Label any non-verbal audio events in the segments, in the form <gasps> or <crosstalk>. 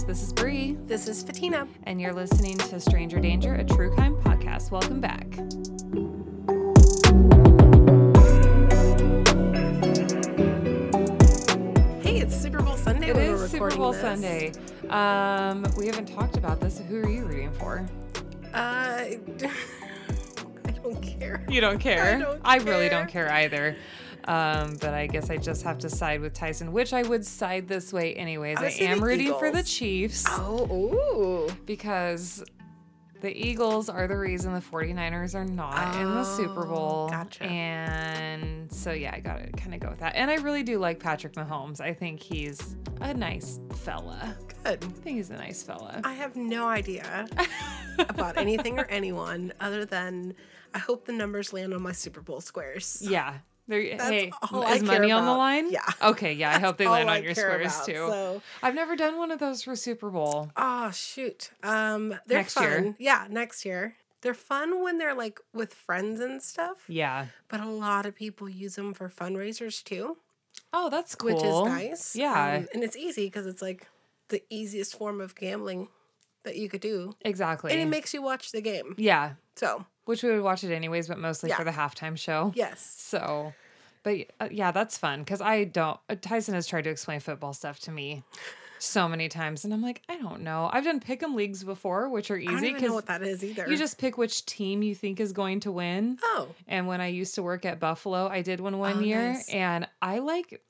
listeners. This is Bree, This is Fatina. and you're listening to Stranger Danger, a true crime podcast. Welcome back. Hey, it's Super Bowl Sunday It is Super Bowl this. Sunday. Um, we haven't talked about this. Who are you rooting for? Uh, <laughs> I don't care. You don't care. don't really don't care either. Um, but I guess I just have to side with Tyson, which I would side this way anyways. I I, am rooting for the Chiefs Oh, ooh. because the Eagles are the reason the 49ers are not in the Super Oh, Bowl. gotcha. And so, yeah, I got to kind of go with that. And I really do like Patrick Mahomes. I think he's a nice fella. Good. I think he's a nice fella. I have no idea <laughs> about anything or anyone other than I hope the numbers land on my Super Bowl squares. Yeah. There, That's hey, is money on the line? Yeah. Okay, yeah. I hope they land I on your squares about, too. so- I've never done one of those for Super Bowl. Oh shoot. Um, they're Next fun. year. Yeah, next year. They're fun when they're like with friends and stuff. Yeah. But a lot of people use them for fundraisers too. Oh, that's cool. which is nice. Yeah. Um, and it's easy because it's like the easiest form of gambling that you could do. exactly. And it makes you watch the game. yeah. So, Which we would watch it anyways, but mostly Yeah. for the halftime show. yes. So, but uh, yeah, that's fun because I don't. Uh, Tyson has tried to explain football stuff to me so many times, and I'm like, I don't know. I've done pick'em leagues before, which are I don't easy even know because what that is either. you just pick which team you think is going to win. Oh, And when I used to work at Buffalo, I did one one Oh, year, nice. and I like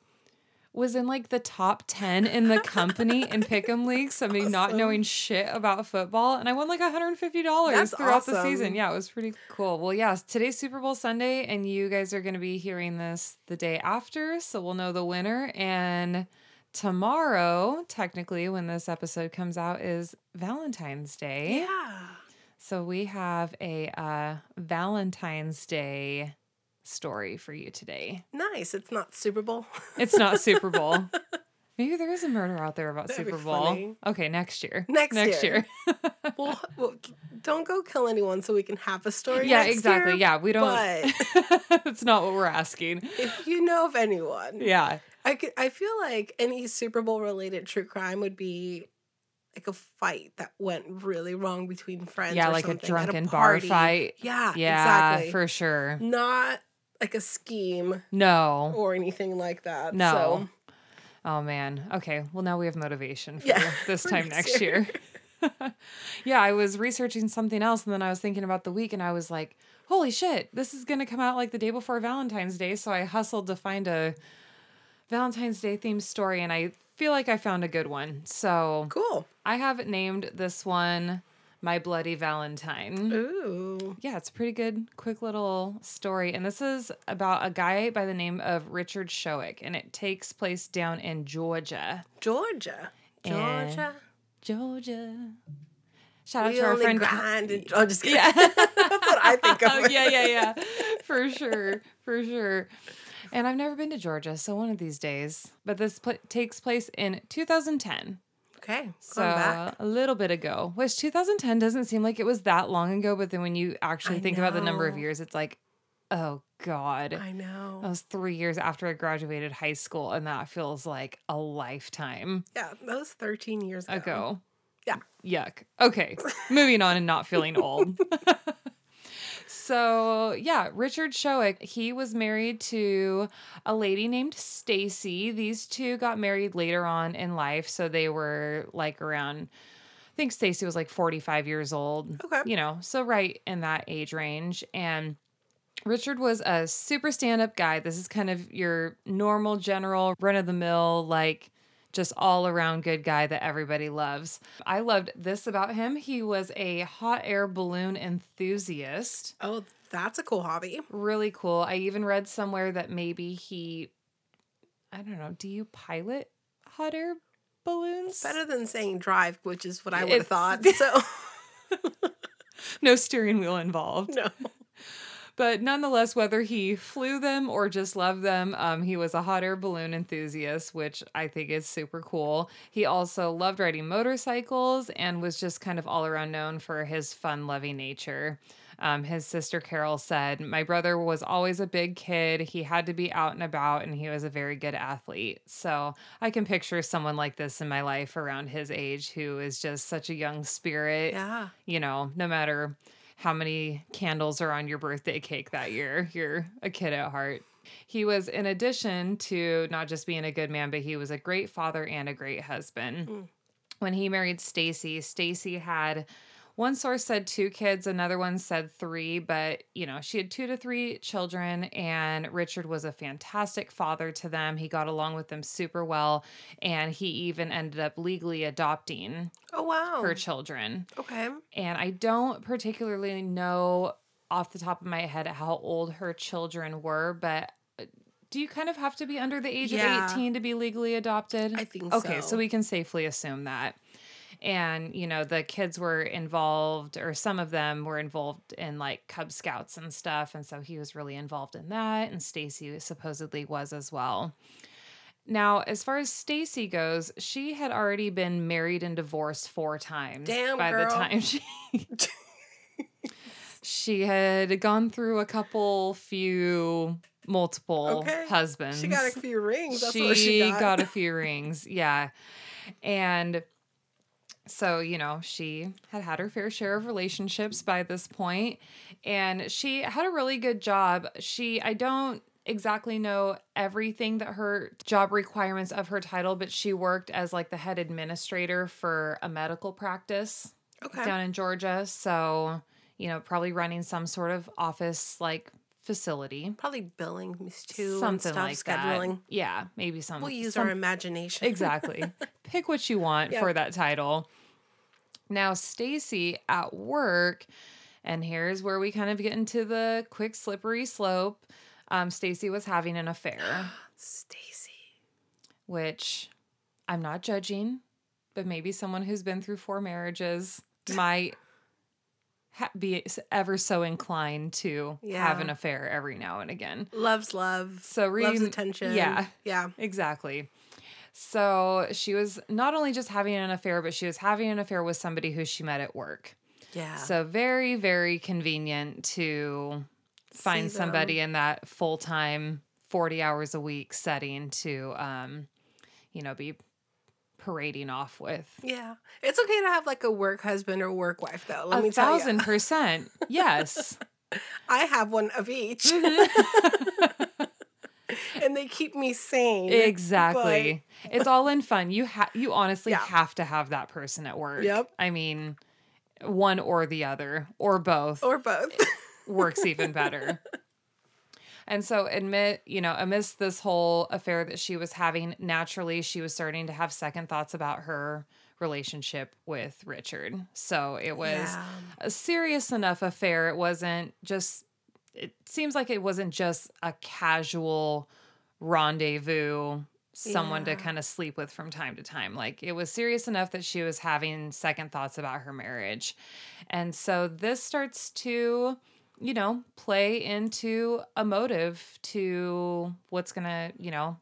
was in like the top 10 in the company in pick'em leagues. So I mean, not knowing shit about football, and I won like $150 That's throughout the season. Yeah, it was pretty cool. Well, yeah, today's Super Bowl Sunday, and you guys are going to be hearing this the day after, so we'll know the winner. And tomorrow, technically, when this episode comes out, is Valentine's Day. yeah. So we have a uh, Valentine's Day story for you today. Nice. It's not Super Bowl. It's not Super <laughs> Bowl. Maybe there is a murder out there about That'd Super Bowl. funny. Okay, next year. Next next year. year. <laughs> well, well, don't go kill anyone so we can have a story. yeah, next exactly. year, Yeah, we don't. But <laughs> That's not what we're asking. if you know of anyone, Yeah. I could, I feel like any Super Bowl related true crime would be like a fight that went really wrong between friends. Yeah, or like a something, at drunken bar fight. Yeah, Yeah, exactly. for sure. Not like a scheme No. or anything like that. No. So, Oh man. Okay. Well, now we have motivation for Yeah, <laughs> this time next next year. <laughs> <laughs> yeah, I was researching something else and then I was thinking about the week and I was like, "Holy shit, this is going to come out like the day before Valentine's Day." So I hustled to find a Valentine's Day themed story and I feel like I found a good one. So, cool. I have named this one My Bloody Valentine. Ooh. Yeah, it's a pretty good, quick little story. And this is about a guy by the name of Richard Showick, and it takes place down in Georgia. Georgia. And- Georgia. Georgia. Shout out We to our friend. grind and- oh, just kidding. Yeah. <laughs> That's what I think of. <laughs> Oh, yeah, yeah, yeah. For sure. For sure. And I've never been to Georgia, so one of these days. But this pl- takes place in 2010. Okay. So back. a little bit ago, which 2010 doesn't seem like it was that long ago, but then when you actually I think about the number of years, it's like, oh God. I know. That was three years after I graduated high school, and that feels like a lifetime Yeah, that was 13 years ago. ago. Yeah. Yuck. Okay. Moving on and not feeling old. <laughs> so, yeah, Richard Showick, he was married to a lady named Stacy. These two got married later on in life. So they were like around, I think Stacy was like 45 years old. Okay. You know, so right in that age range. And Richard was a super stand up guy. This is kind of your normal, general, run of the mill, like just all around good guy that everybody loves. I loved this about him. He was a hot air balloon enthusiast. Oh, that's a cool hobby. Really cool. I even read somewhere that maybe he, I don't know, do you pilot hot air balloons? Better than saying drive, which is what I would have thought. <laughs> So, <laughs> No steering wheel involved. no. <laughs> But nonetheless, whether he flew them or just loved them, um, he was a hot air balloon enthusiast, which I think is super cool. He also loved riding motorcycles and was just kind of all around known for his fun loving nature. Um, his sister Carol said, My brother was always a big kid. He had to be out and about, and he was a very good athlete. So I can picture someone like this in my life around his age who is just such a young spirit. Yeah. You know, no matter how many candles are on your birthday cake that year, you're a kid at heart. He was, in addition to not just being a good man, but he was a great father and a great husband. Mm. When he married Stacy, Stacy had one source said two kids, another one said three, but you know, she had two to three children, and Richard was a fantastic father to them. He got along with them super well, and he even ended up legally adopting Oh wow. her children. okay. And I don't particularly know off the top of my head how old her children were, but uh, do you kind of have to be under the age Yeah. of 18 to be legally adopted? I think Okay, so. so we can safely assume that. And, you know, the kids were involved, or some of them were involved in like Cub Scouts and stuff. And so he was really involved in that. And Stacy supposedly was as well. Now, as far as Stacy goes, she had already been married and divorced four times Damn, by girl. the time <laughs> she <laughs> she had gone through a couple few multiple Okay. husbands She got a few rings. That's she, what she got. got a <laughs> few rings yeah and so you know she had had her fair share of relationships by this point and she had a really good job she i don't exactly know everything that her job requirements of her title but she worked as like the head administrator for a medical practice okay. down in Georgia. So, you know, probably running some sort of office like facility. Probably billing too. Something stuff, like scheduling. that. Yeah, maybe some. We'll use some- our imagination. exactly. <laughs> Pick what you want Yeah. for that title. Now, Stacy at work, and here's where we kind of get into the quick slippery slope. Um, Stacy was having an affair, <gasps> Stacy. which I'm not judging, but maybe someone who's been through four marriages <laughs> might ha- be ever so inclined to have an affair every now and again. Loves love. So loves attention. yeah. Yeah. Exactly. So she was not only just having an affair, but she was having an affair with somebody who she met at work. Yeah. So very, very convenient to find somebody in that full time, 40 hours a week setting to, um, you know, be parading off with. Yeah. It's okay to have like a work husband or work wife though. Let a me tell you. Thousand percent. <laughs> Yes. I have one of each. Mm-hmm. <laughs> <laughs> and they keep me sane. exactly. It's all in fun. You ha- you honestly Yeah. have to have that person at work. Yep. I mean, one or the other or both Or both. works even better. And so admit, you know, amidst this whole affair that she was having, naturally she was starting to have second thoughts about her relationship with Richard. So it was Yeah. a serious enough affair. It wasn't just it seems like it wasn't just a casual rendezvous someone to kind of sleep with from time to time. Like it was serious enough that she was having second thoughts about her marriage. And so this starts to, you know, play into a motive to what's going to, you know,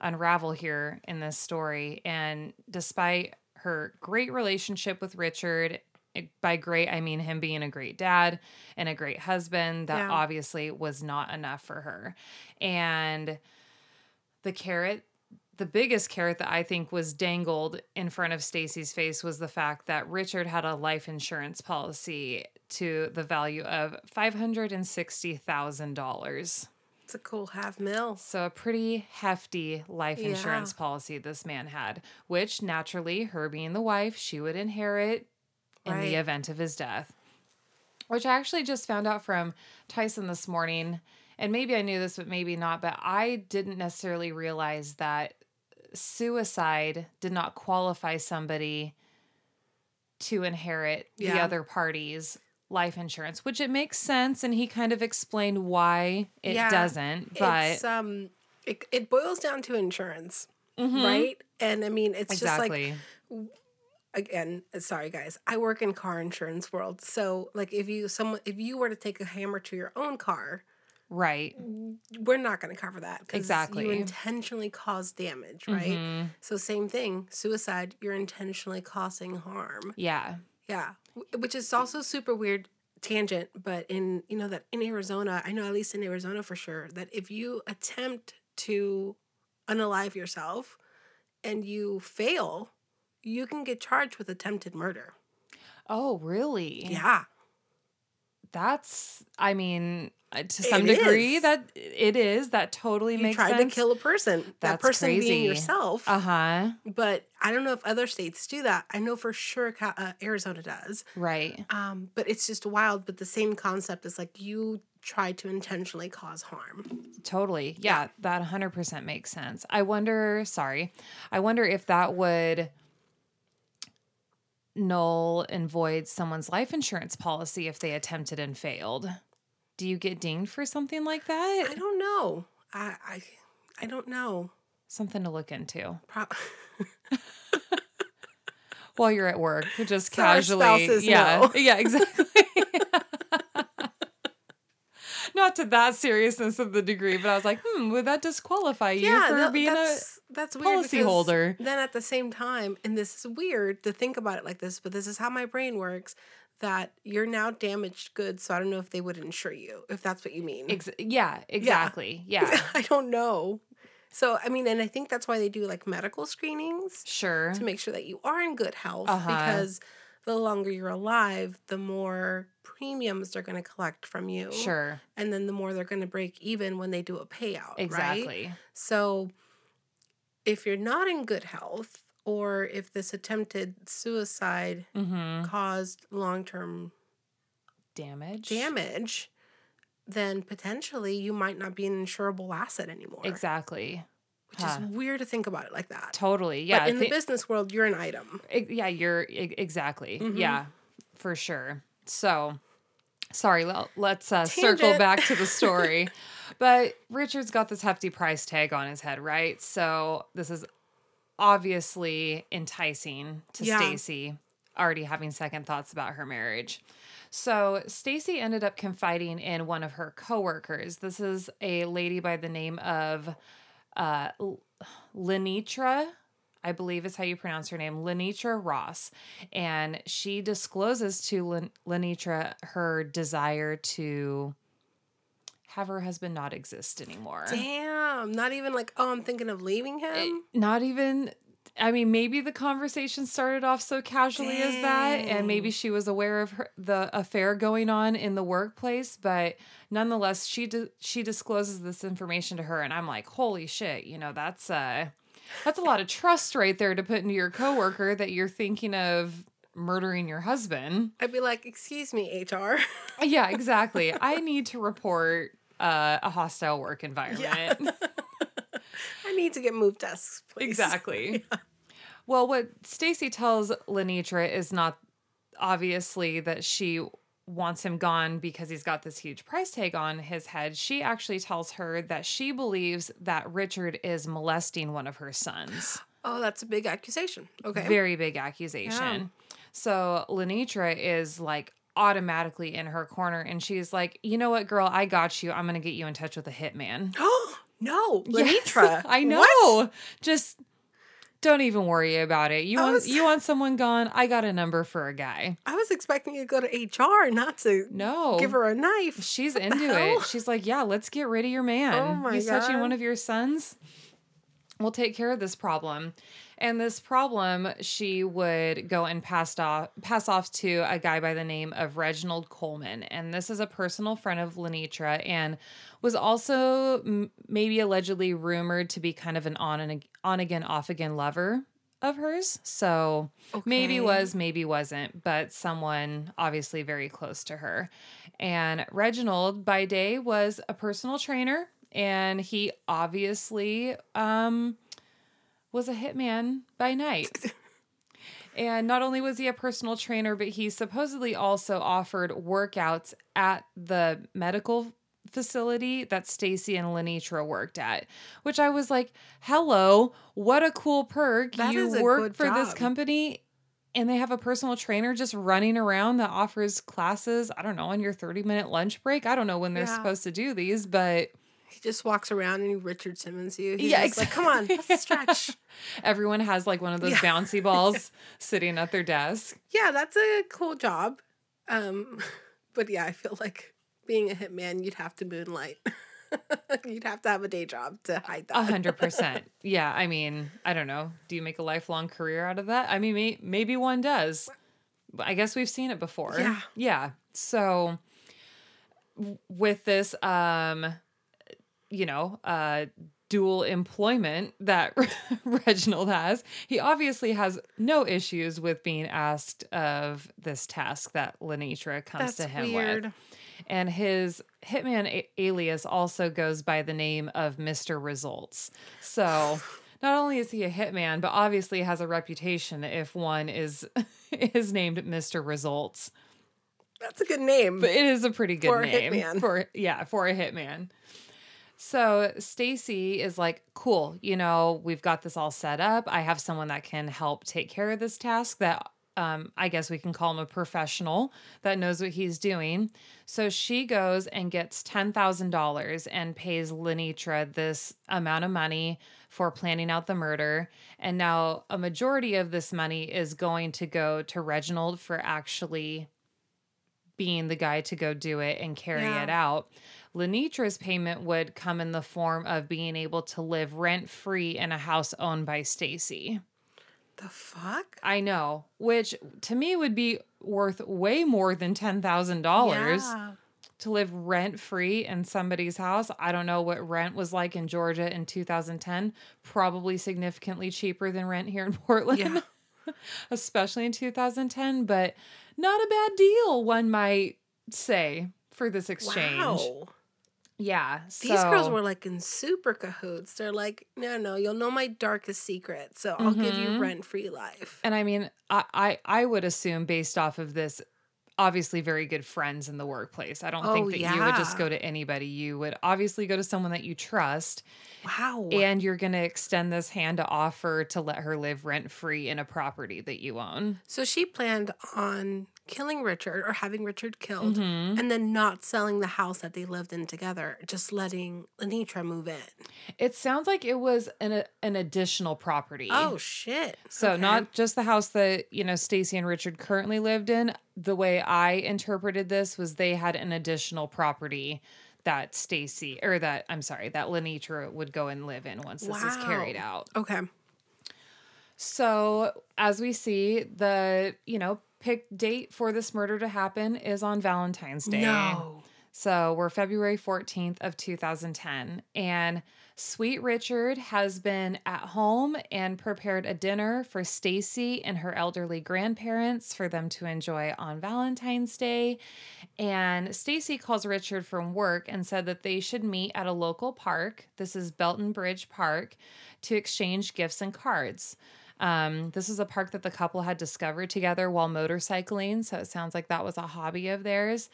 unravel here in this story. And despite her great relationship with Richard, by great, I mean him being a great dad and a great husband, that Yeah. obviously was not enough for her. And the carrot the biggest carrot that I think was dangled in front of Stacy's face was the fact that Richard had a life insurance policy to the value of $560,000. It's a cool half mil. So, a pretty hefty life Yeah. insurance policy this man had, which naturally, her being the wife, she would inherit in the event of his death. Which I actually just found out from Tyson this morning. And maybe I knew this, but maybe not. But I didn't necessarily realize that suicide did not qualify somebody to inherit the other party's life insurance, which it makes sense. And he kind of explained why it Yeah, doesn't. But it's um it, it boils down to insurance, Mhm. right? And I mean it's just like again, sorry guys, I work in car insurance world. So like if you someone if you were to take a hammer to your own car, right. we're not going to cover that Exactly. you intentionally cause damage, right? Mhm. So same thing, suicide, you're intentionally causing harm. Yeah. Yeah, which is also super weird tangent, but in you know that in Arizona, I know at least in Arizona for sure that if you attempt to unalive yourself and you fail, you can get charged with attempted murder. Oh, really? Yeah. That's, I mean, uh, to some It degree, is. that it is. That totally You makes tried sense. to kill a person. that That's person being crazy. yourself. Uh huh. but I don't know if other states do that. I know for sure uh, Arizona does. Right. Um, but it's just wild. But the same concept is like you try to intentionally cause harm. Totally. Yeah, that 100% makes sense. I wonder, sorry, I wonder if that would null and void someone's life insurance policy if they attempted and failed. Do you get dinged for something like that? I don't know. I I, I don't know. Something to look into Pro- <laughs> while you're at work, just So casually. yeah. know. Yeah, exactly. <laughs> Not to that seriousness of the degree, but I was like, hmm, would that disqualify you yeah, for being a that's that's weird. policy holder? Then at the same time, and this is weird to think about it like this, but this is how my brain works. That you're now damaged goods, so I don't know if they would insure you, if that's what you mean. Ex- yeah, exactly. <laughs> Yeah. I don't know. So I mean, and I think that's why they do like medical screenings Sure. to make sure that you are in good health Uh-huh. because the longer you're alive, the more premiums they're going to collect from you. Sure. And then the more they're going to break even when they do a payout. Right? Exactly. So if you're not in good health or if this attempted suicide Mm-hmm. caused long-term Damage. damage, then potentially you might not be an insurable asset anymore. Exactly. Which Huh. is weird to think about it like that. Totally. Yeah. but in the business world, you're an item. yeah, you're exactly. Mhm. Yeah, for sure. So, sorry, le- let's uh, circle back to the story. <laughs> but Richard's got this hefty price tag on his head, right? So, this is obviously enticing to Yeah. Stacy, already having second thoughts about her marriage. So, Stacy ended up confiding in one of her coworkers. This is a lady by the name of uh, Lenitra. I believe is how you pronounce her name, Lenitra Ross. And she discloses to Len- Lenitra her desire to have her husband not exist anymore. Damn. Not even like, oh, I'm thinking of leaving him. Eh, Not even, I mean, maybe the conversation started off so casually as that, and maybe she was aware of her, the affair going on in the workplace, but nonetheless, she di- she discloses this information to her, and I'm like, holy shit, you know, that's uh, that's a lot of trust right there to put into your coworker that you're thinking of murdering your husband. I'd be like, excuse me, HR. Yeah, exactly. <laughs> I need to report uh, a hostile work environment. <laughs> I need to get moved desks, please. Exactly. <laughs> Well, what Stacy tells Lenitra is not obviously that she wants him gone because he's got this huge price tag on his head. She actually tells her that she believes that Richard is molesting one of her sons. Oh, that's a big accusation. Okay. Very big accusation. So Lenitra is like automatically in her corner and she's like, "You know what, girl? I got you. I'm going to get you in touch with a hitman." <gasps> <gasps> <gasps> No. Yes, Lenitra. <laughs> I know. What? Just don't even worry about it. You I want was- you want someone gone? I got a number for a guy. I was expecting you to go to HR, not to No. give her a knife. She's What into it. She's like, "Yeah, let's get rid of your man. Oh my He's touching one of your sons. We'll take care of this problem." And this problem, she would go and pass off pass off to a guy by the name of Reginald Coleman, and this is a personal friend of Lenitra, and was also m- maybe allegedly rumored to be kind of an on and on again, off again lover of hers. So maybe was, maybe wasn't, but someone obviously very close to her. And Reginald by day was a personal trainer, and he obviously um, was a hitman by night. <laughs> And not only was he a personal trainer, but he supposedly also offered workouts at the medical facility that Stacy and Lenitra worked at, which I was like, "Hello, what a cool perk! That you work for this company." And they have a personal trainer just running around that offers classes, I don't know, on your 30 minute lunch break. I don't know when they're Yeah. supposed to do these, but He just walks around and he Richard Simmons you. He's Yeah, just like, come on, let's stretch. <laughs> everyone has like one of those Yeah. bouncy <laughs> balls sitting at their desk. Yeah, that's a cool job. Um, <laughs> But yeah, I feel like being a hitman, you'd have to moonlight. <laughs> you'd have to have a day job to hide that. A hundred percent. <laughs> Yeah. I mean, I don't know. Do you make a lifelong career out of that? I mean, may- maybe one does. I guess we've seen it before. Yeah. Yeah. So w- with this, um, you know, uh, dual employment that <laughs> Reginald has, he obviously has no issues with being asked of this task that Lenitra comes That's to him weird. with. And his hitman a- alias also goes by the name of Mr. Results. So not only is he a hitman, but obviously has a reputation if one is <laughs> is named Mr. Results. That's a good name. But it is a pretty good For a name hitman. for yeah, for a hitman. So Stacy is like, "Cool, you know, we've got this all set up. I have someone that can help take care of this task that um, I guess we can call him a professional that knows what he's doing. So she goes and gets $10,000 and pays Lenitra this amount of money for planning out the murder. And now a majority of this money is going to go to Reginald for actually being the guy to go do it and carry Yeah. it out. Lenitra's payment would come in the form of being able to live rent free in a house owned by Stacy. The fuck? I know, which to me would be worth way more than $10,000 Yeah. to live rent free in somebody's house. I don't know what rent was like in Georgia in 2010. Probably significantly cheaper than rent here in <laughs> Portland, Yeah. <laughs> especially in 2010, but not a bad deal, one might say, for this exchange. Wow. Yeah. These girls were like in super cahoots. They're like, no, no, you'll know my darkest secret, so I'll give you Mhm. rent free life. And I mean, I, I I would assume based off of this, obviously very good friends in the workplace. I don't Oh, think that you would just go to anybody. You would obviously go to someone that you trust, Wow. and you're going to extend this hand to offer to let her live rent free in a property that you own. so she planned on killing Richard or having Richard killed, Mhm. and then not selling the house that they lived in together, just letting Lenitra move in. It sounds like it was an an additional property. Oh shit. So Okay. not just the house that, you know, Stacy and Richard currently lived in. The way I interpreted this was they had an additional property that Stacy or that I'm sorry, that Lenitra would go and live in once this is carried out. Okay. So, as we see, the, you know, picked date for this murder to happen is on Valentine's Day. No. So we're February 14th of 2010 and Sweet Richard has been at home and prepared a dinner for Stacy and her elderly grandparents for them to enjoy on Valentine's Day. And Stacy calls Richard from work and said that they should meet at a local park. This is Belton Bridge Park to exchange gifts and cards. Um, this is a park that the couple had discovered together while motorcycling. So it sounds like that was a hobby of theirs.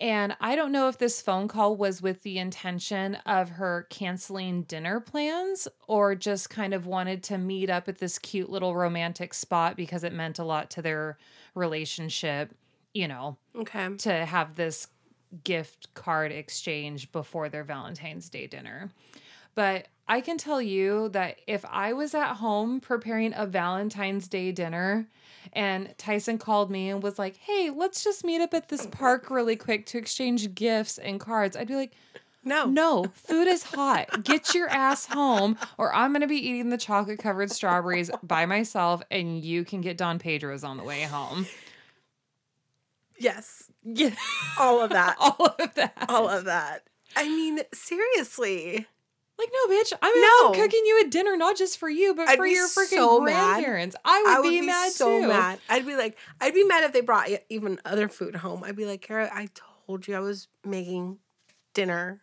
And I don't know if this phone call was with the intention of her canceling dinner plans or just kind of wanted to meet up at this cute little romantic spot because it meant a lot to their relationship, you know, Okay. to have this gift card exchange before their Valentine's Day dinner. But I can tell you that if I was at home preparing a Valentine's Day dinner and Tyson called me and was like, hey, let's just meet up at this park really quick to exchange gifts and cards, I'd be like, No. no, food is hot. Get your ass home, or I'm going to be eating the chocolate covered strawberries by myself, and you can get Don Pedro's on the way home. Yes. Yeah. All of that. <laughs> All of that. All of that. I mean, seriously. Like, no, bitch, I'm at No. home cooking you a dinner, not just for you, but I'd for your freaking so mad. grandparents. I would, I would be, be, mad so too. mad. I'd be like, I'd be mad if they brought even other food home. I'd be like, Kara, I told you I was making dinner.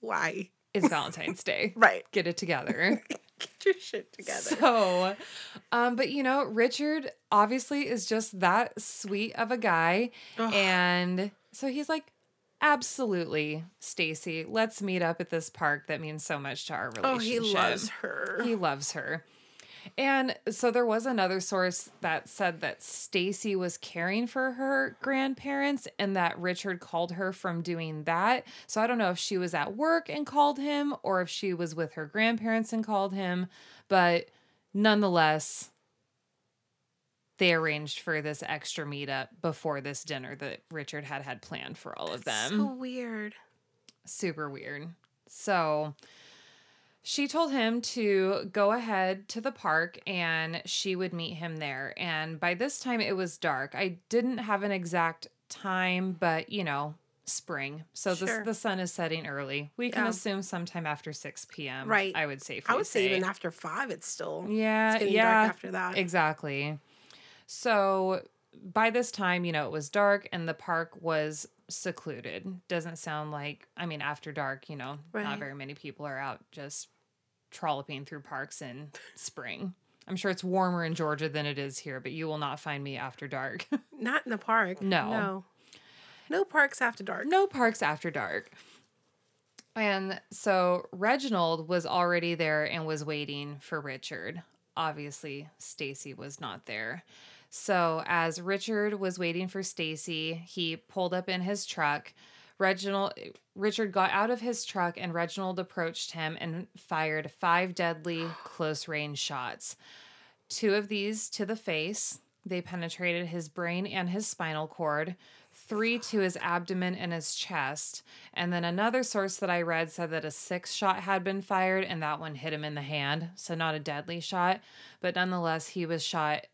Why? It's Valentine's Day. <laughs> Right. Get it together. <laughs> Get your shit together. So, um, but you know, Richard obviously is just that sweet of a guy. Ugh. And so he's like, absolutely, Stacy, let's meet up at this park that means so much to our relationship. oh, he loves her. He loves her. And so there was another source that said that Stacy was caring for her grandparents and that Richard called her from doing that. So I don't know if she was at work and called him or if she was with her grandparents and called him, but nonetheless they arranged for this extra meetup before this dinner that Richard had had planned for all of them. So weird. Super weird. So she told him to go ahead to the park and she would meet him there. And by this time it was dark. I didn't have an exact time, but you know, spring. So Sure. the, the sun is setting early. We can Yeah. assume sometime after 6 p.m. Right. I would say. I would say even after five, it's still Yeah, it's getting yeah. dark after that. Exactly. So by this time, you know, it was dark and the park was secluded. Doesn't sound like, I mean, after dark, you know, Right. not very many people are out just trolloping through parks in spring. I'm sure it's warmer in Georgia than it is here, but you will not find me after dark. <laughs> Not in the park. No. No. No parks after dark. no parks after dark. And so Reginald was already there and was waiting for Richard. Obviously, Stacy was not there. So as Richard was waiting for Stacy, he pulled up in his truck. Reginald Richard got out of his truck and Reginald approached him and fired five deadly <gasps> close range shots. Two of these to the face. They penetrated his brain and his spinal cord. Three to his abdomen and his chest. And then another source that I read said that a sixth shot had been fired and that one hit him in the hand. So, not a deadly shot, but nonetheless, he was shot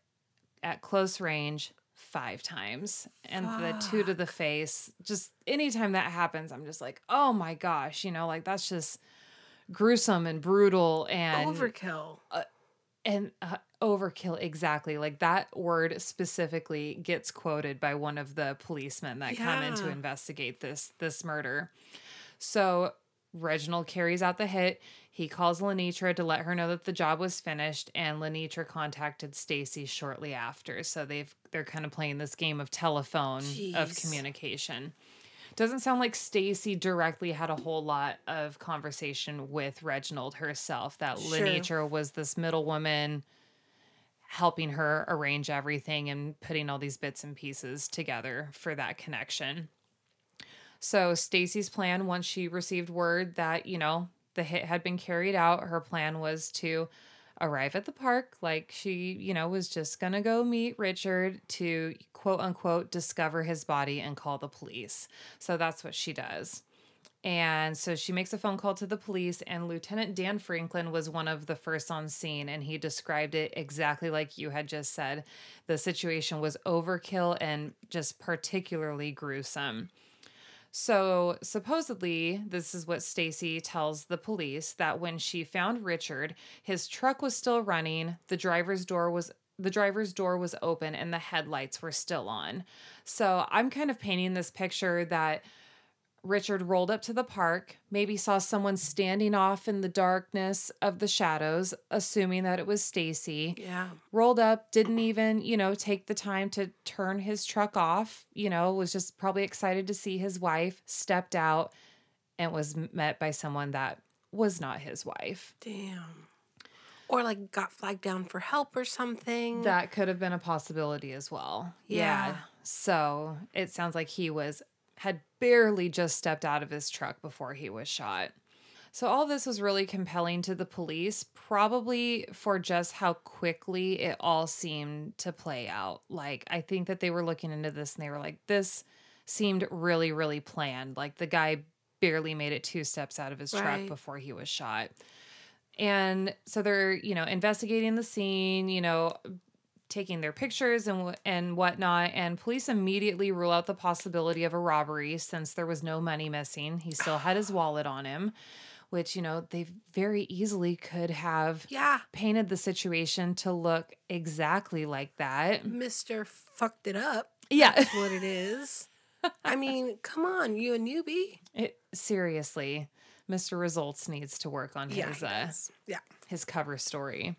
at close range five times. And the two to the face. Just anytime that happens, I'm just like, oh my gosh, you know, like that's just gruesome and brutal and Overkill. and uh, overkill exactly like that word specifically gets quoted by one of the policemen that come in to investigate this this murder so reginald carries out the hit he calls lenitra to let her know that the job was finished and lenitra contacted stacy shortly after so they've they're kind of playing this game of telephone of communication doesn't sound like Stacy directly had a whole lot of conversation with Reginald herself. That Sure. Lenitra was this middle woman helping her arrange everything and putting all these bits and pieces together for that connection. So Stacy's plan once she received word that, you know, the hit had been carried out, her plan was to arrive at the park like she, you know, was just going to go meet Richard to quote unquote discover his body and call the police. So that's what she does. And so she makes a phone call to the police, and Lieutenant Dan Franklin was one of the first on scene, and he described it exactly like you had just said. The situation was overkill and just particularly gruesome. So supposedly, this is what Stacy tells the police that when she found Richard, his truck was still running, the driver's door was the driver's door was open and the headlights were still on. So I'm kind of painting this picture that Richard rolled up to the park, maybe saw someone standing off in the darkness of the shadows, assuming that it was Stacy Yeah. rolled up, didn't even, you know, take the time to turn his truck off, you know, was just probably excited to see his wife, stepped out and was met by someone that was not his wife. Damn. Or like got flagged down for help or something. That could have been a possibility as well. Yeah. So it sounds like he was had barely just stepped out of his truck before he was shot. So all this was really compelling to the police, probably for just how quickly it all seemed to play out. Like I think that they were looking into this and they were like, this seemed really, really planned. Like the guy barely made it two steps out of his truck before he was shot. And so they're, you know, investigating the scene, you know, taking their pictures and and whatnot. And police immediately rule out the possibility of a robbery since there was no money missing. He still had his wallet on him, which you know they very easily could have yeah. painted the situation to look exactly like that. Mr. fucked it up. Yeah, That's what it is. <laughs> I mean, come on, you a newbie? it, seriously, Mr. Results needs to work on Yeah. his uh. Yeah. his cover story.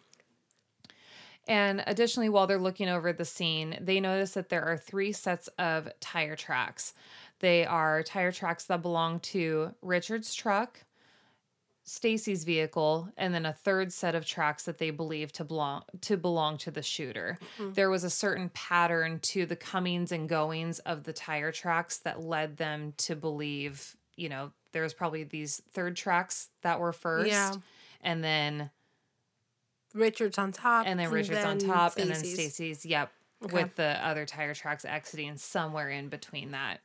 And additionally, while they're looking over the scene, they notice that there are three sets of tire tracks. They are tire tracks that belong to Richard's truck, Stacy's vehicle, and then a third set of tracks that they believe to belong to belong to the shooter. Mm-hmm. There was a certain pattern to the comings and goings of the tire tracks that led them to believe, you know, there was probably these third tracks that were first, Yeah. and then Richard's on top. and then Richard's on top, and then Stacey's. Stacy's. Yep. Okay. with the other tire tracks exiting somewhere in between that.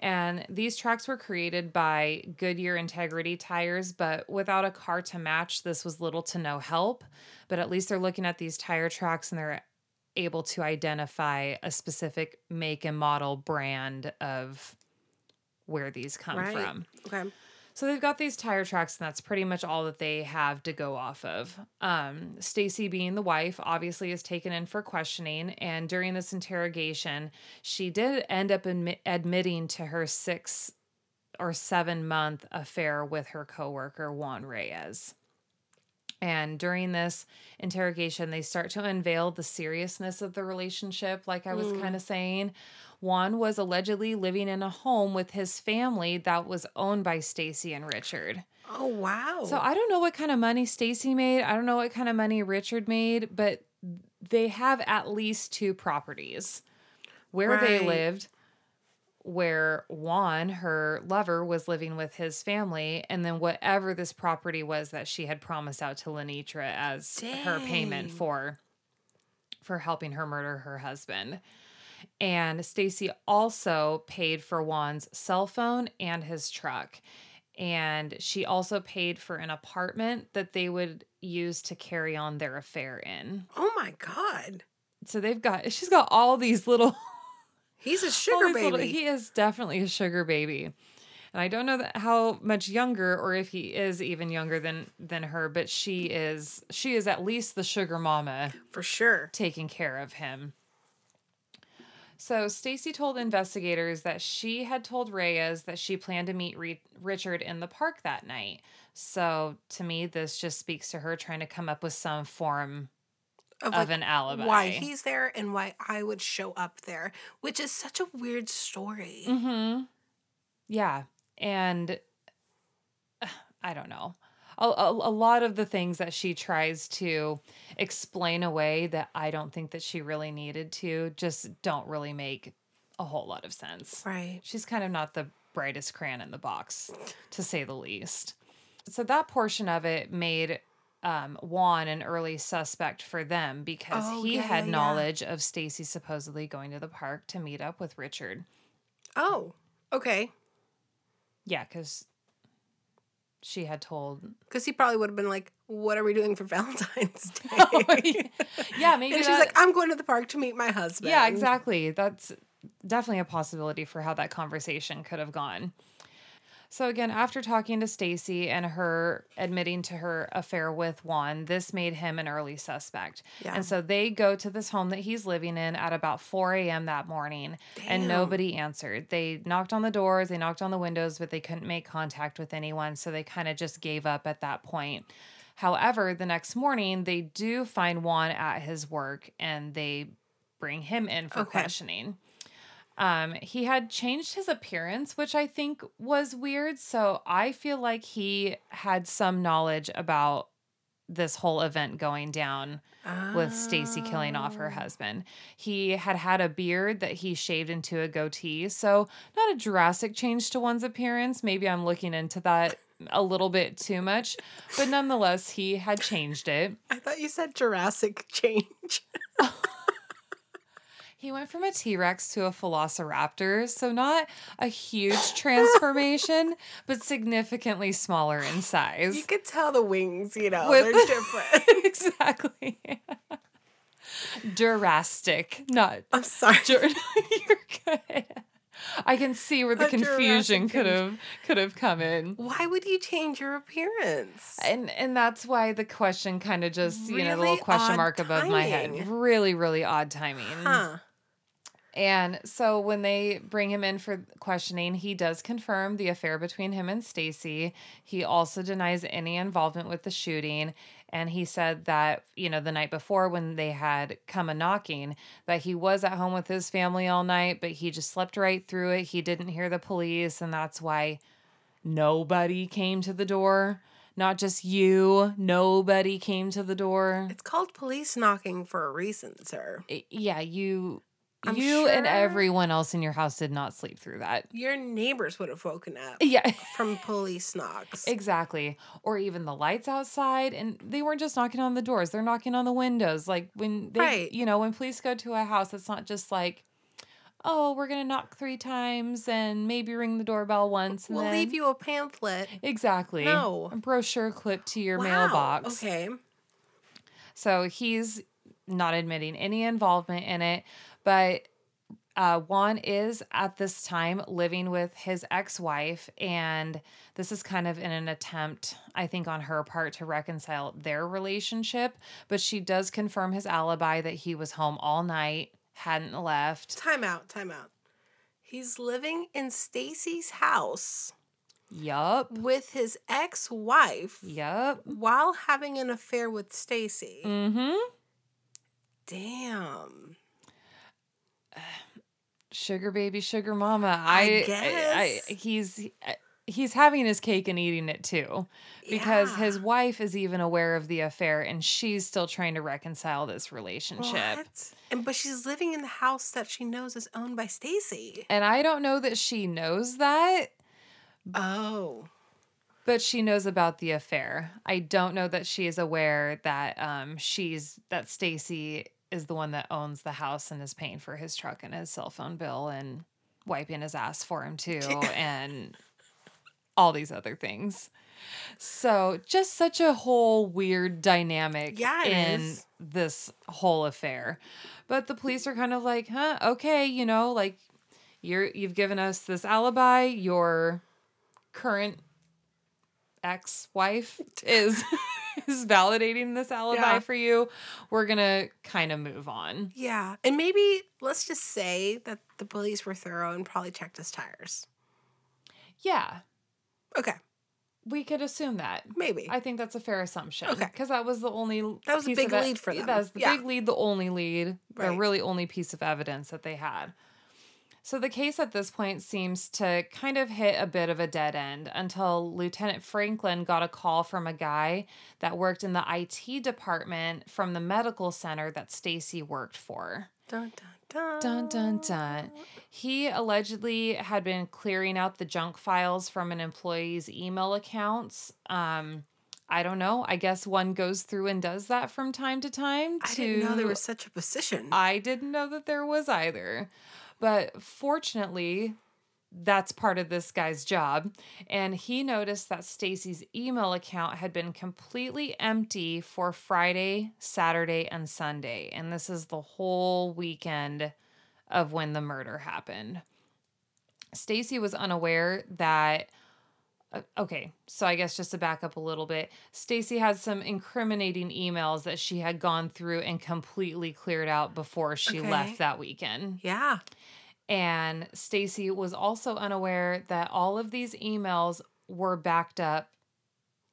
And these tracks were created by Goodyear Integrity tires, but without a car to match, this was little to no help. But at least they're looking at these tire tracks and they're able to identify a specific make and model brand of where these come Right. from. Okay. So they've got these tire tracks, and that's pretty much all that they have to go off of. Um, Stacy, being the wife, obviously is taken in for questioning, and during this interrogation, she did end up admi- admitting to her six or seven month affair with her coworker Juan Reyes. And during this interrogation, they start to unveil the seriousness of the relationship, like I was hmm. kind of saying. Juan was allegedly living in a home with his family that was owned by Stacy and Richard. Oh wow. So I don't know what kind of money Stacy made. I don't know what kind of money Richard made, but they have at least two properties where they lived, where Juan, her lover, was living with his family, and then whatever this property was that she had promised out to Lenitra as her payment for for helping her murder her husband. And Stacy also paid for Juan's cell phone and his truck. And she also paid for an apartment that they would use to carry on their affair in. oh my god. So they've got she's got all these little <laughs> He's a sugar baby. little- he is definitely a sugar baby. And I don't know that how much younger or if he is even younger than than her, but she is she is at least the sugar mama for sure. taking care of him. So Stacy told investigators that she had told Reyes that she planned to meet Re- Richard in the park that night. So to me, this just speaks to her trying to come up with some form Of, of like, an alibi. why he's there and why I would show up there, which is such a weird story. Mm-hmm. Yeah, and uh, <sighs> I don't know. A, a, a lot of the things that she tries to explain away that I don't think that she really needed to just don't really make a whole lot of sense. Right. She's kind of not the brightest crayon in the box, to say the least. So that portion of it made um, Juan an early suspect for them because Oh, he yeah, had yeah, yeah. knowledge of Stacy supposedly going to the park to meet up with Richard. Oh, okay. Yeah, because she had told. Because he probably would have been like, "What are we doing for <laughs> Valentine's <laughs> Day?" yeah, maybe and she's like, "I'm going to the park to meet my husband." Yeah, exactly. That's definitely a possibility for how that conversation could have gone. So again, after talking to Stacy and her admitting to her affair with Juan, this made him an early suspect. Yeah. And so they go to this home that he's living in at about 4 a.m. that morning, and nobody answered. They knocked on the doors, they knocked on the windows, but they couldn't make contact with anyone. So they kind of just gave up at that point. However, the next morning, they do find Juan at his work and they bring him in for Okay. questioning. Um, he had changed his appearance, which I think was weird. So I feel like he had some knowledge about this whole event going down with Stacy killing off her Oh. husband. He had had a beard that he shaved into a goatee. So not a drastic change to one's appearance. Maybe I'm looking into that a little bit too much, but nonetheless, he had changed it. I thought you said Jurassic <laughs> change. <laughs> He went from a T Rex to a Velociraptor, so not a huge transformation, <laughs> but significantly smaller in size. you could tell the wings, you know, With- they're different. <laughs> exactly. <laughs> Durastic, not. I'm sorry. Dur- You're good. I can see where the A confusion could have could have come in. Why would you change your appearance? And and that's why the question kind of just, you know, the little question mark above my head. Really, really odd timing. Huh. And so when they bring him in for questioning, he does confirm the affair between him and Stacy. He also denies any involvement with the shooting. And he said that, you know, the night before when they had come a knocking, that he was at home with his family all night, but he just slept right through it. He didn't hear the police, and that's why nobody came to the door. Not just you, nobody came to the door. It's called police knocking for a reason, sir. I- yeah, you I'm you and everyone else in your house did not sleep through that. Your neighbors would have woken up Yeah. from police knocks. Exactly. Or even the lights outside. And they weren't just knocking on the doors, they're knocking on the windows. Like when they, Right. you know, when police go to a house, it's not just like, oh, we're going to knock three times and maybe ring the doorbell once. And we'll then... leave you a pamphlet. Exactly. No. A brochure clipped to your Wow, mailbox. Okay. So he's not admitting any involvement in it, but uh, Juan is at this time living with his ex wife, and this is kind of in an attempt, I think, on her part to reconcile their relationship. But she does confirm his alibi that he was home all night, hadn't left. Time out. Time out. He's living in Stacy's house Yup. with his ex-wife Yup. while having an affair with Stacy. Mm hmm. Damn. Sugar baby, sugar mama. I I, I, guess. he's he's having his cake and eating it too, because his wife is even aware of the affair and she's still trying to reconcile this relationship. What? And but she's living in the house that she knows is owned by Stacy. And I don't know that she knows that, Oh. but she knows about the affair. I don't know that she is aware that um she's that Stacy is the one that owns the house and is paying for his truck and his cell phone bill and wiping his ass for him too <laughs> and all these other things. So, just such a whole weird dynamic Yeah, in is. this whole affair. But the police are kind of like, "Huh, okay, you know, like you're you've given us this alibi, your current ex-wife <laughs> is <laughs> is validating this alibi Yeah. for you. We're going to kind of move on." Yeah. And maybe let's just say that the police were thorough and probably checked his tires. Yeah, Okay. we could assume that. Maybe. I think that's a fair assumption. Okay. Because that was the only That was a big lead for them. That was the Yeah. big lead, the only lead, the really only piece of evidence that they had. So the case at this point seems to kind of hit a bit of a dead end until Lieutenant Franklin got a call from a guy that worked in the IT department from the medical center that Stacy worked for. dun, dun, dun. Dun dun dun. He allegedly had been clearing out the junk files from an employee's email accounts. Um, I don't know. I guess one goes through and does that from time to time. I didn't know there was such a position. I didn't know that there was either. But fortunately, that's part of this guy's job. And he noticed that Stacy's email account had been completely empty for Friday, Saturday, and Sunday. And this is the whole weekend of when the murder happened. Stacy was unaware that Uh, okay, so I guess just to back up a little bit, Stacy had some incriminating emails that she had gone through and completely cleared out before she Okay. left that weekend. yeah. And Stacy was also unaware that all of these emails were backed up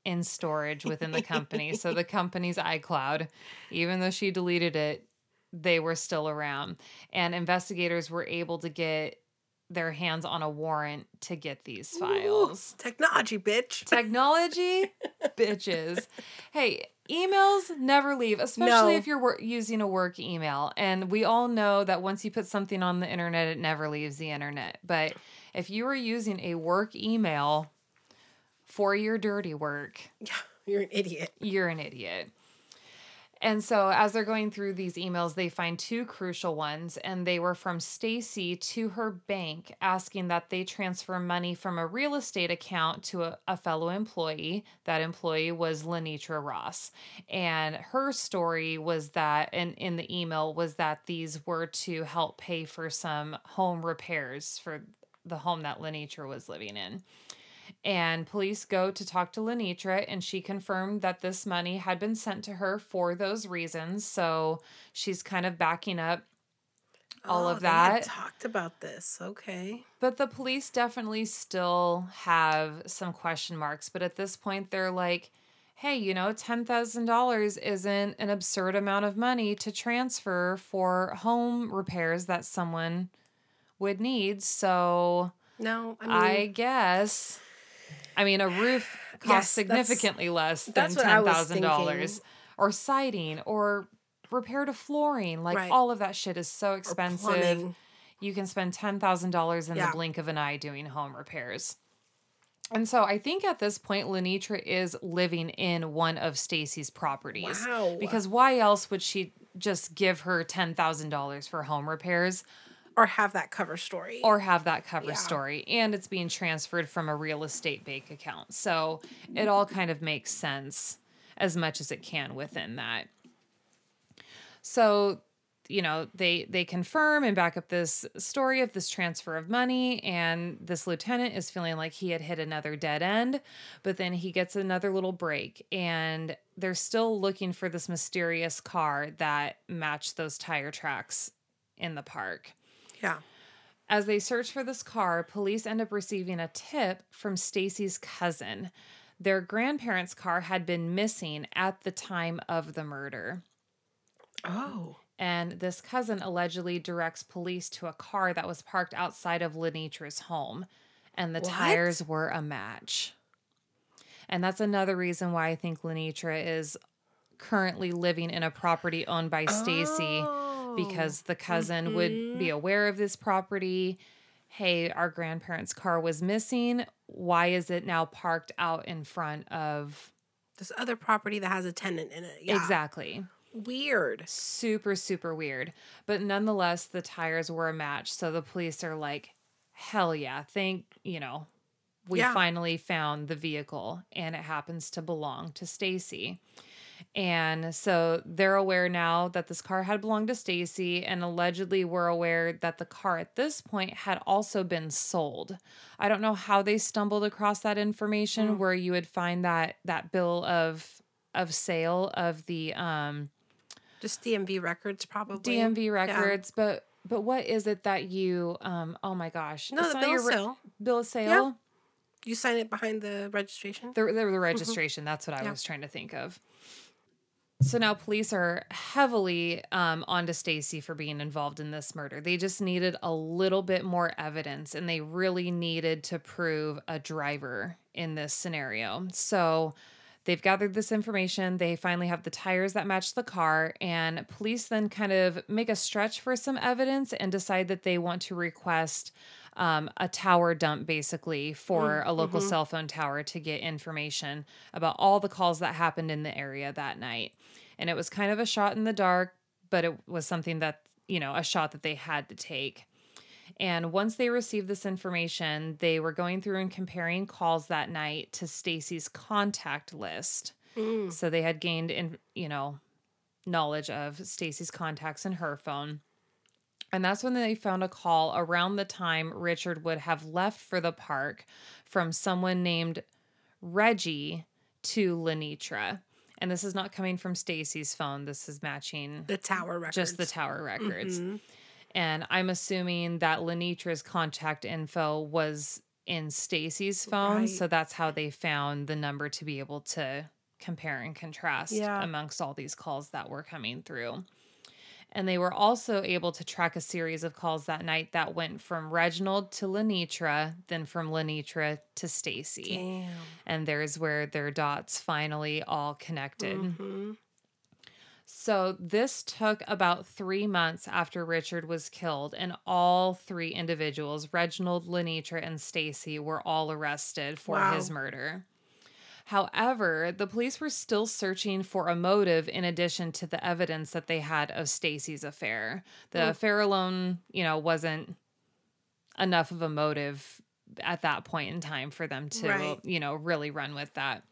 in storage within the company. so the <laughs> company's iCloud, even though she deleted it, they were still around. And investigators were able to get their hands on a warrant to get these Ooh, files. technology, bitch. <laughs> Technology, bitches. Hey, emails never leave, especially No. if you're wor- using a work email. And we all know that once you put something on the internet, it never leaves the internet. But if you are using a work email for your dirty work, yeah, you're an idiot. you're an idiot. And so as they're going through these emails, they find two crucial ones and they were from Stacy to her bank asking that they transfer money from a real estate account to a, a fellow employee. That employee was Lenitra Ross. And her story was that and in the email was that these were to help pay for some home repairs for the home that Lenitra was living in. And police go to talk to Lenitra, and she confirmed that this money had been sent to her for those reasons. So she's kind of backing up all Oh, of that. talked about this. Okay. But the police definitely still have some question marks. But at this point, they're like, hey, you know, $10,000 isn't an absurd amount of money to transfer for home repairs that someone would need. So No, I I, guess. I mean, a roof <sighs> costs Yes, that's- significantly less than that's what I ten thousand dollars, or siding, or repair to flooring. Like Right. all of that shit is so expensive. You can spend $10,000 in Yeah. the blink of an eye doing home repairs. And so I think at this point, Lenitra is living in one of Stacy's properties. Wow. Because why else would she just give her $10,000 for home repairs Or have that cover story. or have that cover Yeah. story? And it's being transferred from a real estate bank account. So it all kind of makes sense as much as it can within that. So, you know, they they confirm and back up this story of this transfer of money and this lieutenant is feeling like he had hit another dead end, but then he gets another little break and they're still looking for this mysterious car that matched those tire tracks in the park. Yeah. As they search for this car, police end up receiving a tip from Stacy's cousin. Their grandparents' car had been missing at the time of the murder. Oh. And this cousin allegedly directs police to a car that was parked outside of Lenitra's home, and the What? tires were a match. And that's another reason why I think Lenitra is currently living in a property owned by Stacy Oh. Because the cousin would be mm-hmm. aware of this property. Hey, our grandparents' car was missing. Why is it now parked out in front of this other property that has a tenant in it. Yeah. exactly? Weird. super super weird but nonetheless the tires were a match so the police are like hell yeah thank you know we Yeah. finally found the vehicle and it happens to belong to Stacy and so they're aware now that this car had belonged to Stacy and allegedly were aware that the car at this point had also been sold. I don't know how they stumbled across that information Mm. where you would find that that bill of of sale of the um Just DMV records, probably. DMV records, but but what is it that you um oh my gosh. No, the bill of re- sale. bill of sale? You sign it behind the registration. The, the, the registration, that's what I Yeah. was trying to think of. So now police are heavily um, onto Stacy for being involved in this murder. They just needed a little bit more evidence and they really needed to prove a driver in this scenario. So they've gathered this information. They finally have the tires that match the car, and police then kind of make a stretch for some evidence and decide that they want to request um, a tower dump basically for a local cell phone tower to get information about all the calls that happened in the area that night. And it was kind of a shot in the dark, but it was something that, you know, a shot that they had to take. And once they received this information, they were going through and comparing calls that night to Stacy's contact list. Mm. So they had gained in, you know, knowledge of Stacy's contacts in her phone. And that's when they found a call around the time Richard would have left for the park from someone named Reggie to Lenitra. And this is not coming from Stacy's phone. This is matching The tower records. just the tower records. Mhm. And I'm assuming that Lenitra's contact info was in Stacy's phone. Right. So that's how they found the number to be able to compare and contrast Yeah. amongst all these calls that were coming through. And they were also able to track a series of calls that night that went from Reginald to Lenitra, then from Lenitra to Stacy. And there's where their dots finally all connected. Mhm. So this took about three months after Richard was killed, and all three individuals, Reginald, Lenitra, and Stacy, were all arrested for Wow. his murder. However, the police were still searching for a motive in addition to the evidence that they had of Stacy's affair. The Mm. affair alone, you know, wasn't enough of a motive at that point in time for them to, Right. you know, really run with that.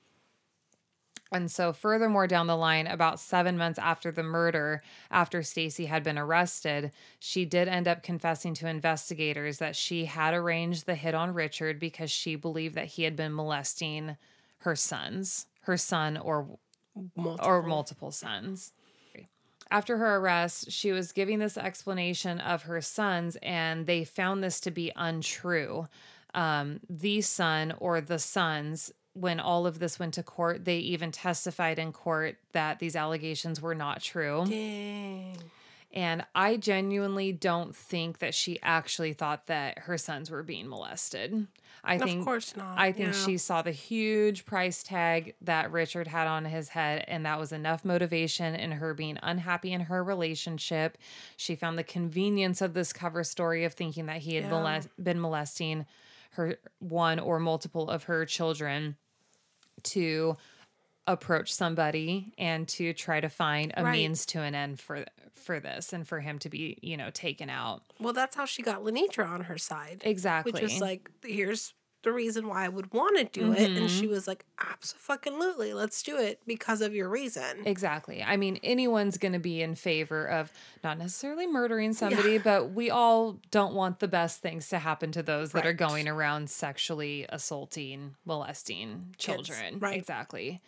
And so furthermore down the line about 7 months after the murder, after Stacy had been arrested, she did end up confessing to investigators that she had arranged the hit on Richard because she believed that he had been molesting her sons, her son or Multiple. or multiple sons. After her arrest, she was giving this explanation of her sons, and they found this to be untrue. Um, the son or the sons, when all of this went to court, they even testified in court that these allegations were not true. Dang. And I genuinely don't think that she actually thought that her sons were being molested. I think of course not. I think yeah. she saw the huge price tag that Richard had on his head, and that was enough motivation in her being unhappy in her relationship. She found the convenience of this cover story of thinking that he had Yeah. molest- been molesting her one or multiple of her children to approach somebody and to try to find a Right. means to an end for for this and for him to be you know taken out Well, that's how she got Lenitra on her side. exactly Which was like, here's the reason why I would want to do it. And she mm-hmm. was like, absolutely, let's do it because of your reason. Exactly. I mean, anyone's going to be in favor of not necessarily murdering somebody, but we all don't want the best things to happen to those that are going around sexually assaulting, molesting Kids, children. right. Exactly.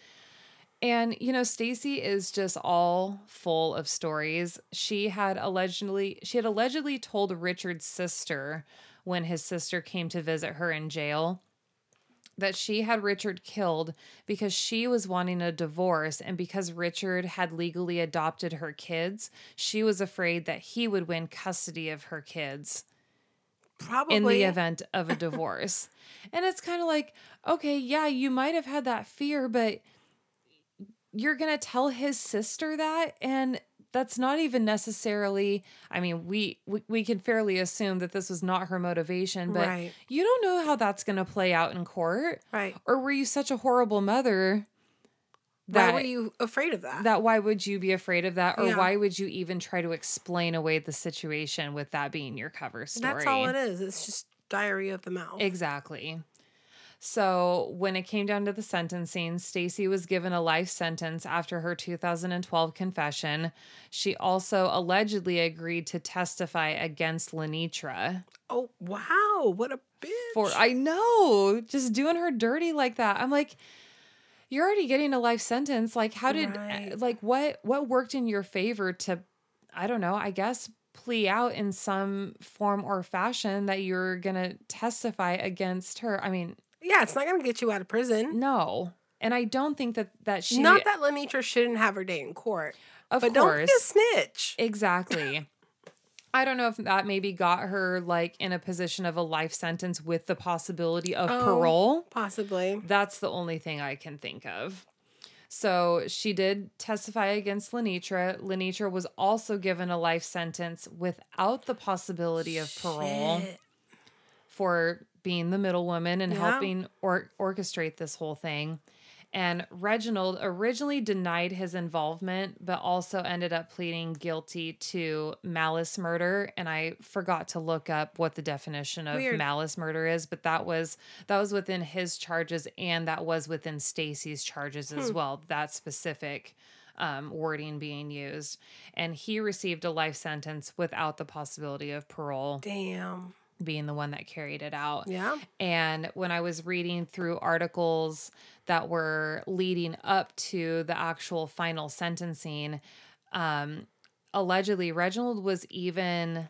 And you know, Stacy is just all full of stories. She had allegedly she had allegedly told Richard's sister when his sister came to visit her in jail that she had Richard killed because she was wanting a divorce and because Richard had legally adopted her kids, she was afraid that he would win custody of her kids Probably. in the event of a divorce. <laughs> and it's kind of like, okay, yeah, you might have had that fear, but you're going to tell his sister that and that's not even necessarily I mean, we, we we can fairly assume that this was not her motivation, but Right. you don't know how that's going to play out in court. Right. Or were you such a horrible mother Why that were you afraid of that? that why would you be afraid of that or Yeah. why would you even try to explain away the situation with that being your cover story? That's all it is. It's just diary of the mouth. Exactly. So when it came down to the sentencing, Stacy was given a life sentence after her 2012 confession. She also allegedly agreed to testify against Lenitra. oh wow, what a bitch. For I know, just doing her dirty like that. I'm like, you're already getting a life sentence. Like, how did Right. like what what worked in your favor to, I don't know, I guess plea out in some form or fashion that you're gonna testify against her. I mean, yeah, it's not gonna get you out of prison. no. And I don't think that that she not that Lenitra shouldn't have her day in court. of but course don't be a snitch. exactly. <laughs> I don't know if that maybe got her like in a position of a life sentence with the possibility of Oh. parole. Possibly. That's the only thing I can think of. So she did testify against Lenitra. Lenitra was also given a life sentence without the possibility of parole Shit. for being the middle woman and Yeah. helping or- orchestrate this whole thing. And Reginald originally denied his involvement, but also ended up pleading guilty to malice murder. And I forgot to look up what the definition of Weird. malice murder is, but that was that was within his charges, and that was within Stacy's charges as Hmm. well. That specific um, wording being used, and he received a life sentence without the possibility of parole Damn. Being the one that carried it out. Yeah. And when I was reading through articles that were leading up to the actual final sentencing, um, allegedly Reginald was even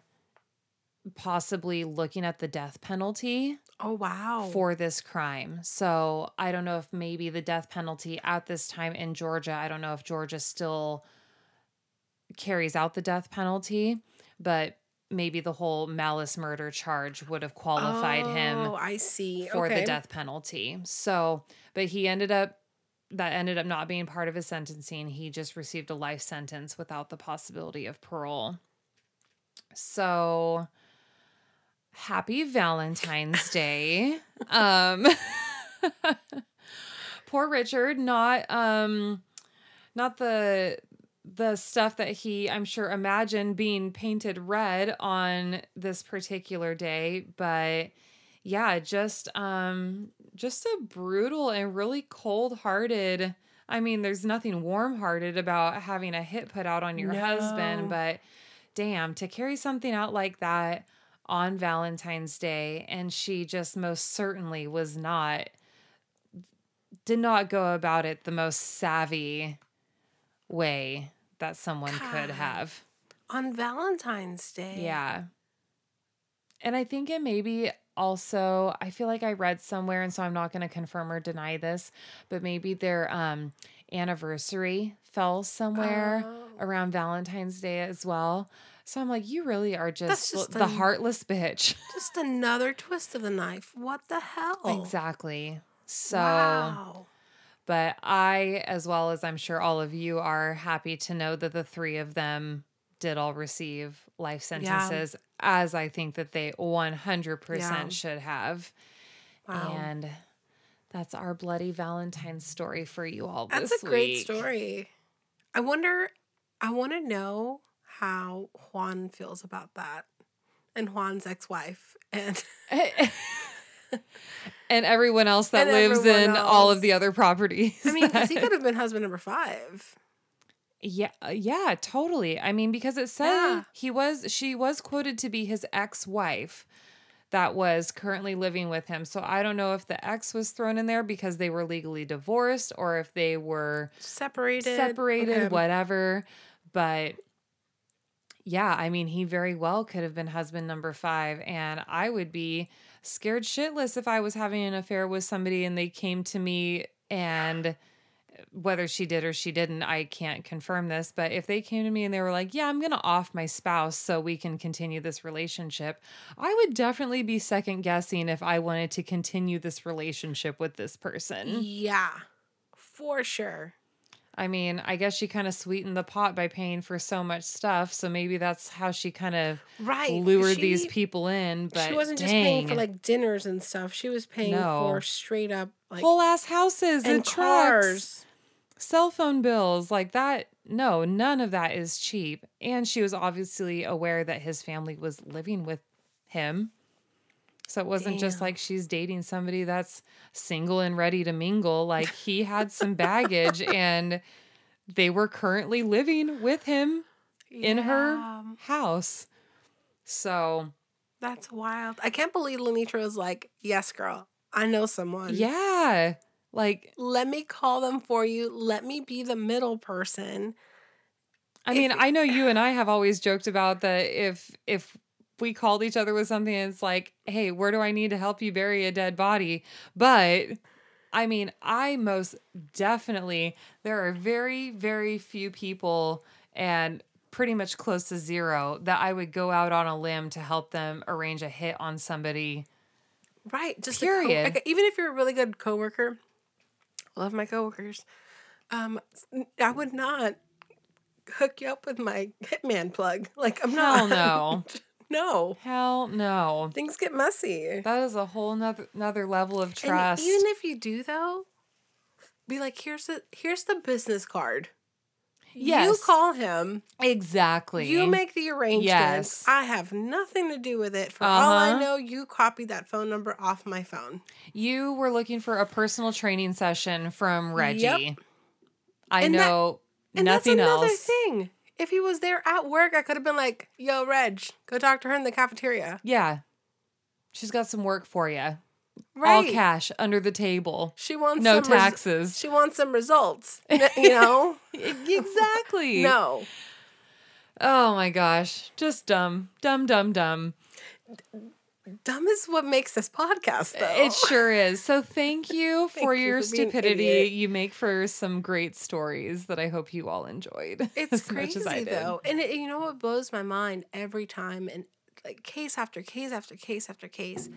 possibly looking at the death penalty Oh wow. for this crime. So I don't know if maybe the death penalty at this time in Georgia, I don't know if Georgia still carries out the death penalty, but maybe the whole malice murder charge would have qualified him Oh, I see. for okay. the death penalty. So, but he ended up that ended up not being part of his sentencing. He just received a life sentence without the possibility of parole. So, happy Valentine's Day. <laughs> um <laughs> Poor Richard, not um not the the stuff that he I'm sure imagined being painted red on this particular day, but yeah, just um just a brutal and really cold-hearted. I mean, there's nothing warm-hearted about having a hit put out on your No. husband, but damn, to carry something out like that on Valentine's Day and she just most certainly was not did not go about it the most savvy way that someone could have. on Valentine's Day. Yeah. And I think it maybe also, I feel like I read somewhere, and so I'm not going to confirm or deny this, but maybe their um, anniversary fell somewhere Oh. around Valentine's Day as well. So I'm like, you really are just, just the a- heartless bitch. <laughs> Just another twist of the knife. What the hell? Exactly. So, Wow. But I, as well as I'm sure all of you, are happy to know that the three of them did all receive life sentences, as I think that they 100% Yeah. should have. Wow. And that's our bloody Valentine's story for you all That's a great week. story. I wonder, I want to know how Juan feels about that and Juan's ex wife. And <laughs> <laughs> and everyone else that And lives everyone in all of else. the other properties. I mean, because he that- could have been husband number five. Yeah, uh, yeah, totally. I mean, because it said Yeah. he was, she was quoted to be his ex wife that was currently living with him. So I don't know if the ex was thrown in there because they were legally divorced or if they were Separated. separated, Okay. whatever. But yeah, I mean, he very well could have been husband number five. And I would be scared shitless if I was having an affair with somebody and they came to me and whether she did or she didn't, I can't confirm this. But if they came to me and they were like, Yeah, I'm going to off my spouse so we can continue this relationship, I would definitely be second guessing if I wanted to continue this relationship with this person. Yeah, for sure. I mean, I guess she kind of sweetened the pot by paying for so much stuff. So maybe that's how she kind of Right. lured these people in. But she wasn't dang, just paying for like dinners and stuff. She was paying No. for straight up like whole ass houses and, and trucks, cars. cell phone bills, like that. No, none of that is cheap. And she was obviously aware that his family was living with him. So it wasn't just like she's dating somebody that's single and ready to mingle. Like he had some baggage <laughs> and they were currently living with him in her house. So, That's wild. I can't believe Lenitra was like, "Yes, girl, I know someone. yeah, like, let me call them for you. Let me be the middle person." I mean, I know you and I have always joked about that if, if, we called each other with something and it's like, hey, where do I need to help you bury a dead body? But I mean, I most definitely, there are very, very few people and pretty much close to zero that I would go out on a limb to help them arrange a hit on somebody. Right. Just co- Period. like, even if you're a really good coworker, love my coworkers. Um, I would not hook you up with my <laughs> hitman plug. Like I'm Hell not. no. <laughs> no. Hell no. Things get messy. That is a whole nother, another level of trust. And even if you do though, be like, here's the here's the business card. Yes. You call him. exactly. You make the arrangements. Yes. I have nothing to do with it. For all I Uh-huh. know, you copied that phone number off my phone. You were looking for a personal training session from Reggie. I And that- know And nothing that's another else. thing. If he was there at work, I could have been like, "Yo, Reg, go talk to her in the cafeteria." Yeah. She's got some work for you. Right? All cash under the table. She wants No some res- taxes. she wants some results. You know? <laughs> exactly. no. Oh my gosh. Just dumb. Dumb, dumb, dumb. Dumb is what makes this podcast, though. It sure <laughs> is. So thank you for you your for stupidity. You make for some great stories that I hope you all enjoyed. <laughs> It's as much crazy as I did. though, and it, you know what blows my mind every time, and like case after case after case after case.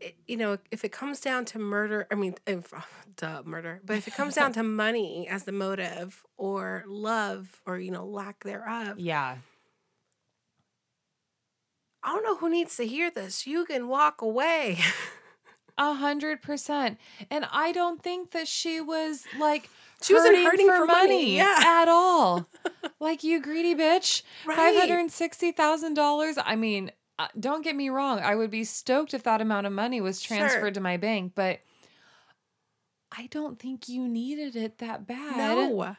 It, you know, if it comes down to murder, I mean, if, <laughs> duh, murder. But if it comes down to money as the motive, or love, or you know, lack thereof, Yeah. I don't know who needs to hear this. You can walk away. <laughs> A hundred percent. And I don't think that she was like She wasn't hurting, for, for money, money, yeah. at all. <laughs> like you greedy bitch. Right. Five hundred sixty thousand dollars. I mean, uh, don't get me wrong. I would be stoked if that amount of money was Sure. transferred to my bank, but I don't think you needed it that bad. no,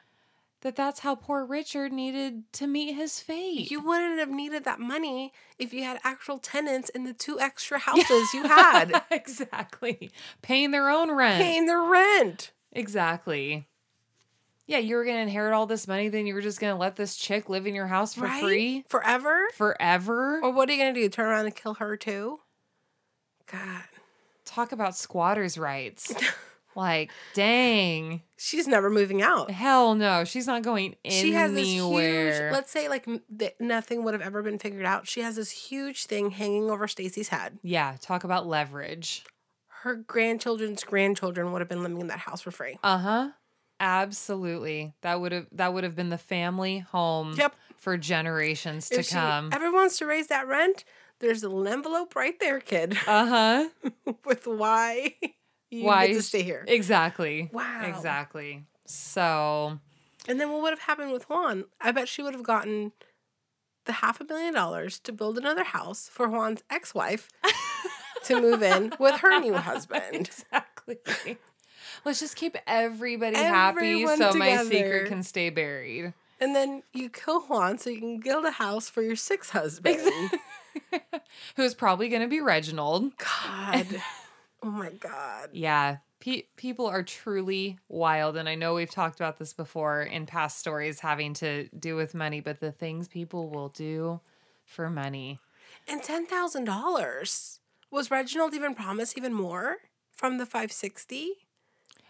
That that's how poor Richard needed to meet his fate. you wouldn't have needed that money if you had actual tenants in the two extra <laughs> houses you had <laughs> exactly. Paying their own rent. paying their rent. Exactly. Yeah, you were going to inherit all this money, then you were just going to let this chick live in your house for right? free forever. forever. Or what are you gonna do? Turn around and kill her too? God. Talk about squatters' rights. <laughs> like, dang. She's never moving out. Hell no. She's not going anywhere. She has this huge, let's say like that nothing would have ever been figured out. She has this huge thing hanging over Stacy's head. yeah, talk about leverage. Her grandchildren's grandchildren would have been living in that house for free. Uh-huh. Absolutely. That would have that would have been the family home Yep. for generations to If she come. ever wants to raise that rent, there's an envelope right there, kid, Uh-huh. <laughs> with why you Why get to you- stay here. Exactly. Wow. Exactly. So, And then what would have happened with Juan? I bet she would have gotten the half a million dollars to build another house for Juan's ex-wife to move in <laughs> with her new husband. exactly. Let's just keep everybody happy Everyone so my secret can stay buried. And then you kill Juan so you can build a house for your sixth husband. <laughs> Who's probably going to be Reginald. God. <laughs> Oh my God. Yeah. Pe- people are truly wild. And I know we've talked about this before in past stories having to do with money, but the things people will do for money. And $10,000. Was Reginald even promised even more from the 560?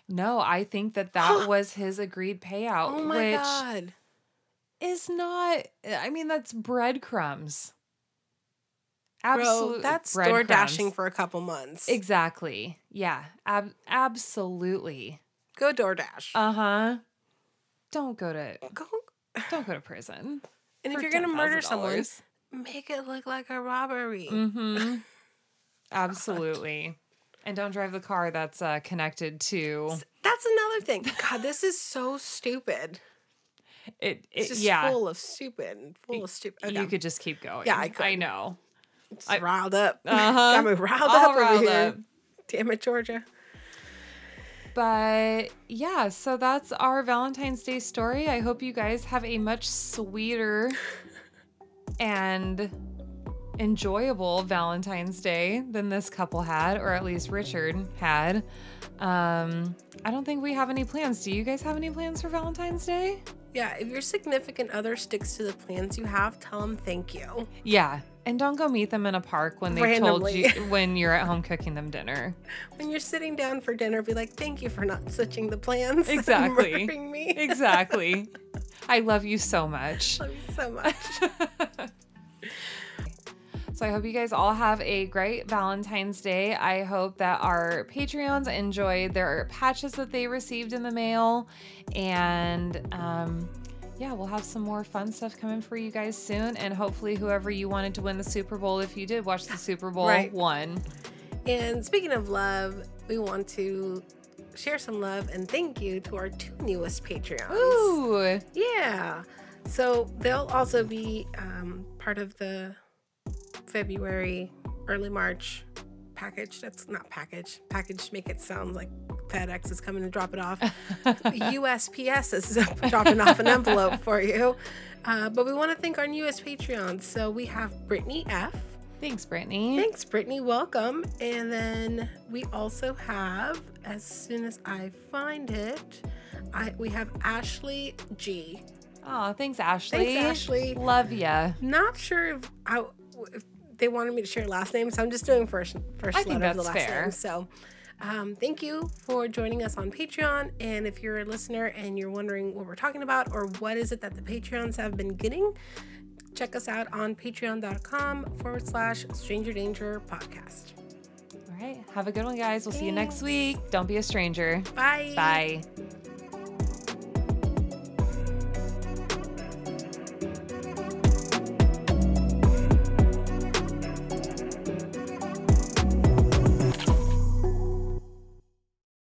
No, I think that that <gasps> was his agreed payout, Oh my which God. is not, I mean, that's breadcrumbs. Absolutely. that's door dashing for a couple months. Exactly. Yeah. Ab- absolutely. Go DoorDash. Uh huh. Don't go to Go. don't go to prison. And if you're going to murder someone, make it look like a robbery. Mm-hmm. <laughs> Absolutely. And don't drive the car that's uh, connected to That's another thing. God, this is so stupid. it. It's just yeah, full of stupid full of stupid. Okay. you could just keep going. Yeah, I could. I know. It's I- riled up. <laughs> Uh-huh. Got me riled All up over here. up. Damn it, Georgia. But yeah, so that's our Valentine's Day story. I hope you guys have a much sweeter and enjoyable Valentine's Day than this couple had, or at least Richard had. Um, I don't think we have any plans. Do you guys have any plans for Valentine's Day? Yeah, if your significant other sticks to the plans you have, tell them thank you. Yeah. And don't go meet them in a park when they told you <laughs> when you're at home cooking them dinner. When you're sitting down for dinner, be like, thank you for not switching the plans. Exactly. me. <laughs> Exactly. I love you so much. Love you so much. <laughs> So I hope you guys all have a great Valentine's Day. I hope that our Patreons enjoyed their patches that they received in the mail. And um, yeah, we'll have some more fun stuff coming for you guys soon. And hopefully, whoever you wanted to win the Super Bowl, if you did watch the Super Bowl, Right. won. and speaking of love, we want to share some love and thank you to our two newest Patreons. Ooh. Yeah. So they'll also be um, part of the February, early March package. That's not package. Package make it sound like FedEx is coming to drop it off. <laughs> USPS is <laughs> dropping off an envelope for you. Uh, but we want to thank our newest Patreons. So we have Brittany F. Thanks, Brittany. Thanks, Brittany. Welcome. And then we also have, as soon as I find it, I we have Ashley G. Oh, thanks, Ashley. Thanks, Ashley. Love ya. Not sure if, I, if they wanted me to share last name, so I'm just doing first first I letter of the last fair. name. So. Um, thank you for joining us on Patreon. And if you're a listener and you're wondering what we're talking about or what is it that the Patreons have been getting, check us out on patreon.com forward slash stranger danger podcast. All right. Have a good one, guys. We'll see you next week. Don't be a stranger. Bye. Bye.